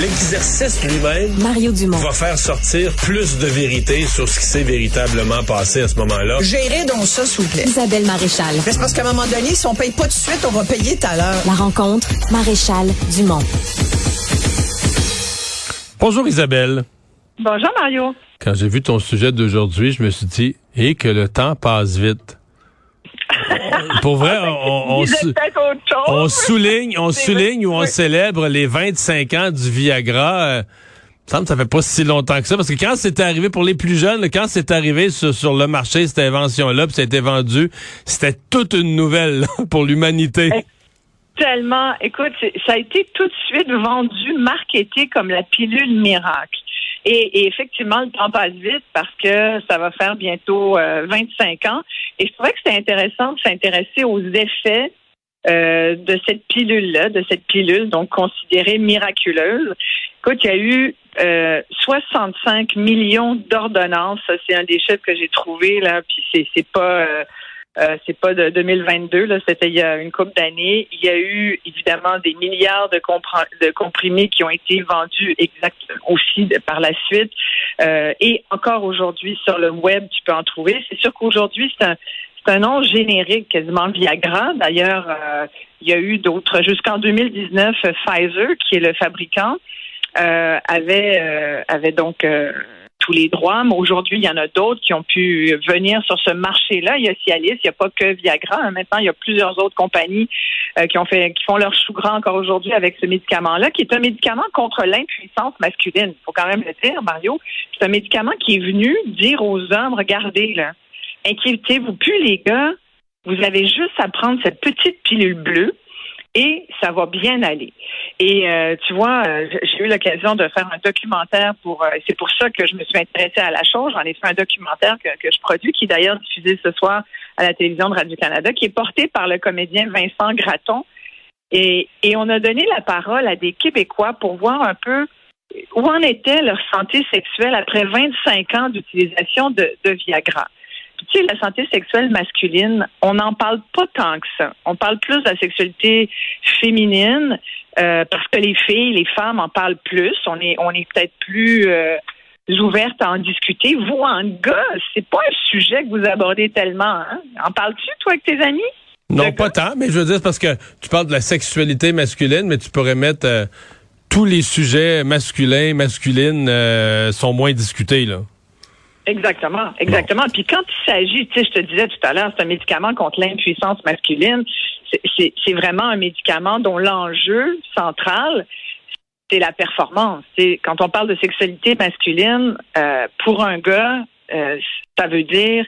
l'exercice lui-même Mario Dumont. va faire sortir plus de vérité sur ce qui s'est véritablement passé à ce moment-là. Gérez donc ça, s'il vous plaît. Isabelle Maréchal. Mais c'est parce qu'à un moment donné, si on paye pas tout de suite, on va payer tout à l'heure. La rencontre, Maréchal Dumont. Bonjour Isabelle. Bonjour Mario. Quand j'ai vu ton sujet d'aujourd'hui, je me suis dit, et que le temps passe vite. Pour vrai, on, souligne, on souligne ou on célèbre les 25 ans du Viagra. Euh, il me ça fait pas si longtemps que ça, parce que quand c'est arrivé pour les plus jeunes, là, quand c'est arrivé sur, sur le marché, cette invention-là, puis ça a été vendu, c'était toute une nouvelle là, pour l'humanité. Tellement, écoute, ça a été tout de suite vendu, marketé comme la pilule miracle. Et, et effectivement, le temps passe vite parce que ça va faire bientôt euh, 25 ans. Et je trouvais que c'était intéressant de s'intéresser aux effets euh, de cette pilule-là, de cette pilule donc considérée miraculeuse. Écoute, il y a eu euh, 65 millions d'ordonnances. C'est un des chiffres que j'ai trouvé là. Puis c'est c'est pas euh, c'est pas de 2022, là, c'était il y a une couple d'années. Il y a eu évidemment des milliards de, de comprimés qui ont été vendus exact aussi par la suite. Euh, et encore aujourd'hui sur le web, tu peux en trouver. C'est sûr qu'aujourd'hui, c'est un c'est un nom générique, quasiment Viagra. D'ailleurs, euh, il y a eu d'autres. Jusqu'en 2019, Pfizer, qui est le fabricant, euh, avait euh, avait donc euh, tous les droits, mais aujourd'hui, il y en a d'autres qui ont pu venir sur ce marché-là. Il y a Cialis, il n'y a pas que Viagra. hein. Maintenant, il y a plusieurs autres compagnies euh, qui ont fait, qui font leur chou gras encore aujourd'hui avec ce médicament-là, qui est un médicament contre l'impuissance masculine. Il faut quand même le dire, Mario. C'est un médicament qui est venu dire aux hommes, regardez, là, inquiétez-vous plus, les gars. Vous avez juste à prendre cette petite pilule bleue et ça va bien aller. Et euh, tu vois, euh, j'ai eu l'occasion de faire un documentaire pour. euh, c'est pour ça que je me suis intéressée à la chose. J'en ai fait un documentaire que, je produis, qui est d'ailleurs diffusé ce soir à la télévision de Radio Canada, qui est porté par le comédien Vincent Gratton. Et, et on a donné la parole à des Québécois pour voir un peu où en était leur santé sexuelle après 25 ans d'utilisation de, de Viagra. Puis, tu sais, la santé sexuelle masculine, on n'en parle pas tant que ça. On parle plus de la sexualité féminine euh, parce que les filles, les femmes en parlent plus. On est, on est peut-être plus euh, ouvertes à en discuter. Vous, en gars, c'est pas un sujet que vous abordez tellement. Hein? En parles-tu, toi, avec tes amis? Non, pas tant, mais je veux dire, parce que tu parles de la sexualité masculine, mais tu pourrais mettre euh, tous les sujets masculins, masculines sont moins discutés, là. Exactement, exactement. Puis quand il s'agit, tu sais, je te disais tout à l'heure, c'est un médicament contre l'impuissance masculine. C'est- vraiment un médicament dont l'enjeu central, c'est la performance. C'est quand on parle de sexualité masculine, euh, pour un gars, euh, ça veut dire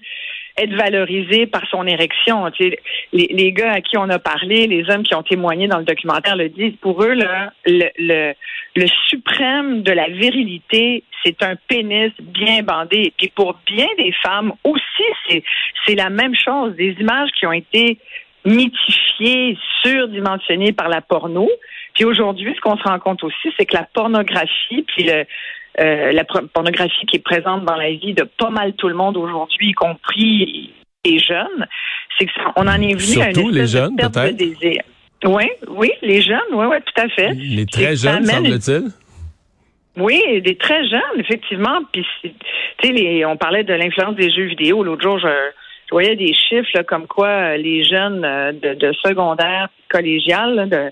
être valorisé par son érection. Les, les gars à qui on a parlé, les hommes qui ont témoigné dans le documentaire le disent. Pour eux, là, le, le, le suprême de la virilité, c'est un pénis bien bandé. Et puis pour bien des femmes aussi, c'est la même chose. Des images qui ont été mythifiées, surdimensionnées par la porno. Puis aujourd'hui, ce qu'on se rend compte aussi, c'est que la pornographie, puis le, euh, la pornographie qui est présente dans la vie de pas mal tout le monde aujourd'hui, y compris les jeunes, c'est que ça- on en est venu à une les espèce de jeunes, perte de désir. Oui, oui, les jeunes, oui, oui, tout à fait. Les très jeunes, semble-t-il. oui, des très jeunes, effectivement. Puis, tu sais, on parlait de l'influence des jeux vidéo. L'autre jour, je, je voyais des chiffres là, comme quoi euh, les jeunes euh, de, de secondaire collégial, là, de,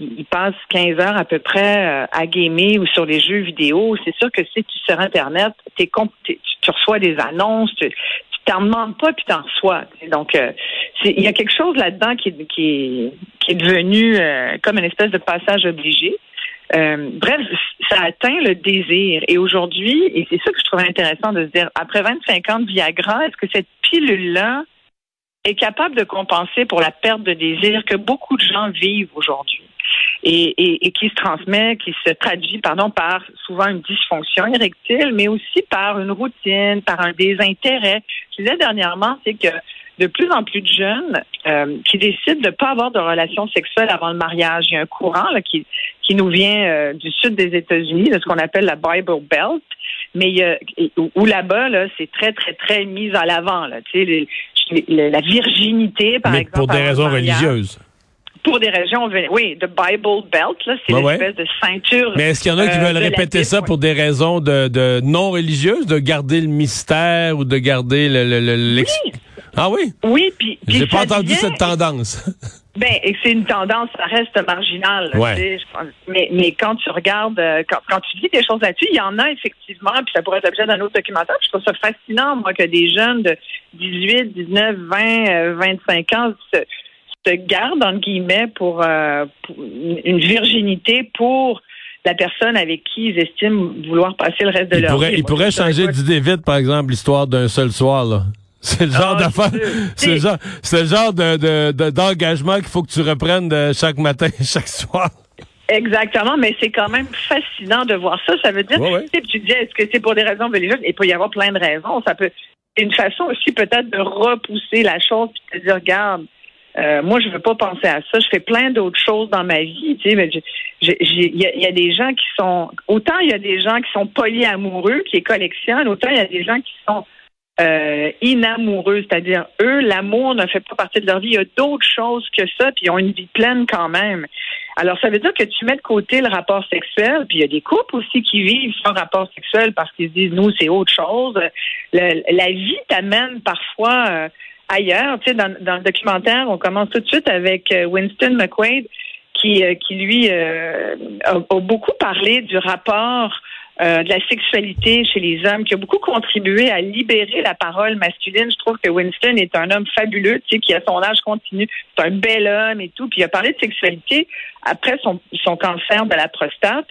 ils passent 15 heures à peu près euh, à gamer ou sur les jeux vidéo. C'est sûr que si tu sur Internet, t'es tu, reçois des annonces, tu t'en demandes pas puis t'en reçois. Donc, euh, il y a quelque chose là-dedans qui, est- devenu euh, comme une espèce de passage obligé. Bref, ça atteint le désir. Et aujourd'hui, et c'est ça que je trouvais intéressant de se dire, après 25 ans de Viagra, est-ce que cette pilule-là est capable de compenser pour la perte de désir que beaucoup de gens vivent aujourd'hui? Et, et, et qui se transmet, qui se traduit, pardon, par souvent une dysfonction érectile, mais aussi par une routine, par un désintérêt. Je disais dernièrement, c'est que de plus en plus de jeunes euh, qui décident de ne pas avoir de relations sexuelles avant le mariage. Il y a un courant là, qui, qui nous vient euh, du sud des États-Unis, de ce qu'on appelle la Bible Belt, mais où, là-bas, là, c'est très, très, très mis à l'avant. Là, tu sais, les- les- la virginité, par mais exemple. pour des raisons religieuses. Pour des régions, oui, de Bible Belt, là, c'est Ouais, ouais. l'espèce de ceinture. Mais est-ce qu'il y en a qui euh, veulent la répéter Bible, ça ouais. pour des raisons de, de non religieuses, de garder le mystère ou de garder le, le- le- l'ex- Oui. Ah oui? Oui, puis J'ai pas entendu cette tendance. Ben, et c'est une tendance, ça reste marginal. Ouais. tu sais, je pense. mais, mais quand tu regardes, euh, quand, quand tu dis des choses là-dessus, il y en a effectivement, puis ça pourrait être l'objet d'un autre documentaire. puis Je trouve ça fascinant, moi, que des jeunes de 18, 19, 20, euh, 25 ans se, se gardent, entre guillemets, pour, euh, pour une virginité pour la personne avec qui ils estiment vouloir passer le reste de Il leur pourrait, vie. il pourrait changer d'idée vite, par exemple, l'histoire d'un seul soir. là. C'est le genre d'affaire, c'est le genre, c'est le genre de, de- de- d'engagement qu'il faut que tu reprennes de chaque matin, chaque soir. Exactement, mais c'est quand même fascinant de voir ça. Ça veut dire, Ouais, ouais. tu sais, tu disais, est-ce que c'est pour des raisons religieuses? Il peut y avoir plein de raisons. Ça peut, c'est une façon aussi peut-être de repousser la chose puis de dire, regarde, euh, moi, je veux pas penser à ça. Je fais plein d'autres choses dans ma vie. Tu sais, il y, y a des gens qui sont, autant il y a des gens qui sont polyamoureux, qui les collectionnent, autant il y a des gens qui sont euh, inamoureux, c'est-à-dire eux, l'amour ne fait pas partie de leur vie. Il y a d'autres choses que ça, puis ils ont une vie pleine quand même. Alors, ça veut dire que tu mets de côté le rapport sexuel, puis il y a des couples aussi qui vivent sans rapport sexuel parce qu'ils se disent, nous, c'est autre chose. Le- la vie t'amène parfois euh, ailleurs. Tu sais, dans, le documentaire, on commence tout de suite avec euh, Winston McQuaid, qui, euh, qui lui, euh, a, beaucoup parlé du rapport de la sexualité chez les hommes, qui a beaucoup contribué à libérer la parole masculine. Je trouve que Winston est un homme fabuleux, tu sais, qui à son âge continue, c'est un bel homme et tout. Puis il a parlé de sexualité après son, son cancer de la prostate.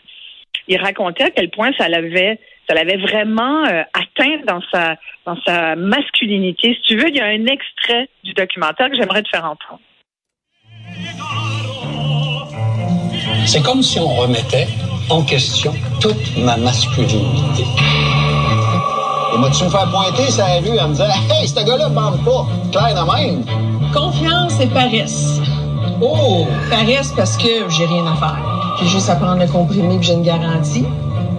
Il racontait à quel point ça l'avait ça l'avait vraiment euh, atteint dans sa dans sa masculinité. Si tu veux, il y a un extrait du documentaire que j'aimerais te faire entendre. C'est comme si on remettait en question toute ma masculinité. Et moi, tu me faire pointer la rue en me disant Hey, ce gars-là bande pas. Claire de même. Confiance et paresse. Oh! Paresse parce que j'ai rien à faire. J'ai juste à prendre le comprimé puis j'ai une garantie.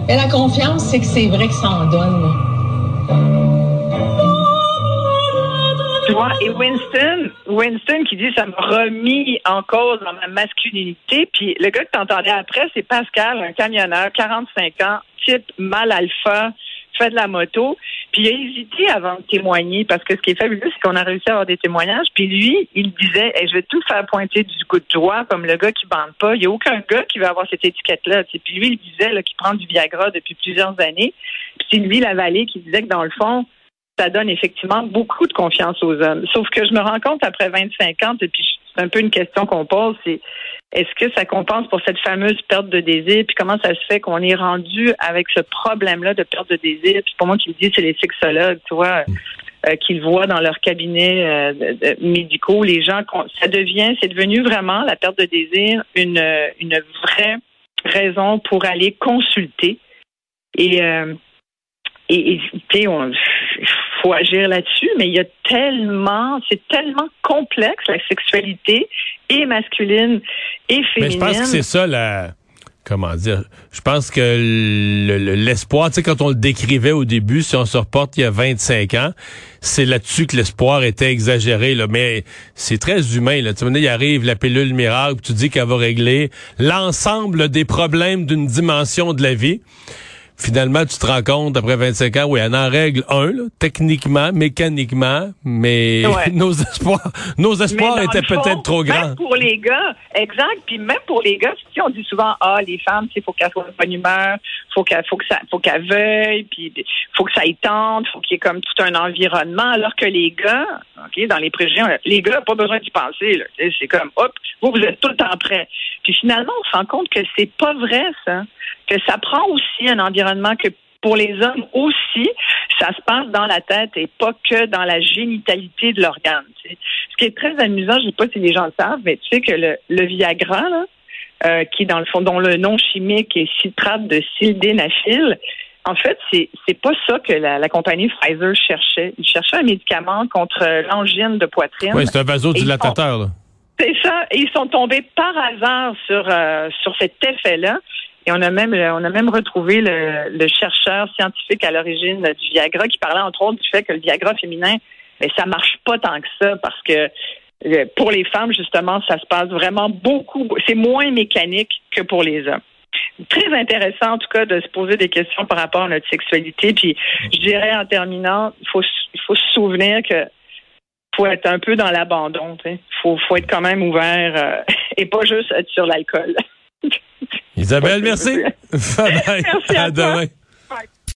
Et la confiance, c'est que c'est vrai que ça en donne. Tu vois, et Winston, Winston qui dit ça m'a remis en cause dans ma masculinité. Puis le gars que t'entendais après, c'est Pascal, un camionneur, 45 ans, type mal alpha, de la moto. Puis il a hésité avant de témoigner parce que ce qui est fabuleux, c'est qu'on a réussi à avoir des témoignages. Puis lui, il disait, Hey, je vais tout faire pointer du coup de doigt comme le gars qui bande pas. Il y a aucun gars qui va avoir cette étiquette-là. Puis lui, il disait qu'il prend du Viagra depuis plusieurs années. Puis c'est lui, la vallée, qui disait que dans le fond, ça donne effectivement beaucoup de confiance aux hommes. Sauf que je me rends compte après 25 ans, et puis c'est un peu une question qu'on pose, c'est est-ce que ça compense pour cette fameuse perte de désir, puis comment ça se fait qu'on est rendu avec ce problème-là de perte de désir, puis pour moi qui me dit c'est les sexologues, tu vois, euh, qui le voient dans leur cabinet euh, médicaux, les gens, ça devient, c'est devenu vraiment la perte de désir une euh, une vraie raison pour aller consulter. Et euh, et, et, on- faut agir là-dessus, mais il y a tellement, c'est tellement complexe la sexualité et masculine et Mais féminine. je pense que c'est ça la. Comment dire? Je pense que le- le- l'espoir, tu sais, quand on le décrivait au début, si on se reporte il y a 25 ans, c'est là-dessus que l'espoir était exagéré, là. Mais c'est très humain, là. Tu sais, il arrive la pilule miracle, tu dis qu'elle va régler l'ensemble des problèmes d'une dimension de la vie. Finalement, tu te rends compte, après 25 ans, oui, elle en règle un, là, techniquement, mécaniquement, mais Ouais. nos espoirs, nos espoirs étaient peut-être trop grands. Même pour les gars, exact. Puis même pour les gars, si on dit souvent, ah, les femmes, il faut qu'elles soient de bonne humeur, faut qu'elles, faut que ça, faut qu'elles veuillent, puis faut que ça y tente, faut qu'il y ait comme tout un environnement. Alors que les gars, ok, dans les préjugés, les gars, pas besoin d'y penser. là. C'est comme, hop, vous, vous êtes tout le temps prêts. Puis finalement, on se rend compte que c'est pas vrai ça, que ça prend aussi un environnement que pour les hommes aussi, ça se passe dans la tête et pas que dans la génitalité de l'organe. Ce qui est très amusant, je sais pas si les gens le savent, mais tu sais que le, le Viagra, là, euh, qui dans le fond, dont le nom chimique est citrate de sildenafil, en fait, c'est c'est pas ça que la, la compagnie Pfizer cherchait. Ils cherchaient un médicament contre l'angine de poitrine. Oui, c'est un vasodilatateur. C'est ça. Et ils sont tombés par hasard sur euh, sur cet effet-là. Et on a même euh, on a même retrouvé le, le chercheur scientifique à l'origine du Viagra qui parlait entre autres du fait que le Viagra féminin, mais ça marche pas tant que ça parce que euh, pour les femmes, justement, ça se passe vraiment beaucoup. C'est moins mécanique que pour les hommes. Très intéressant, en tout cas, de se poser des questions par rapport à notre sexualité. Puis, je dirais en terminant, il faut, faut se souvenir que faut être un peu dans l'abandon. Il faut, faut être quand même ouvert euh, et pas juste être sur l'alcool. Isabelle, merci. Bye bye. Merci à demain.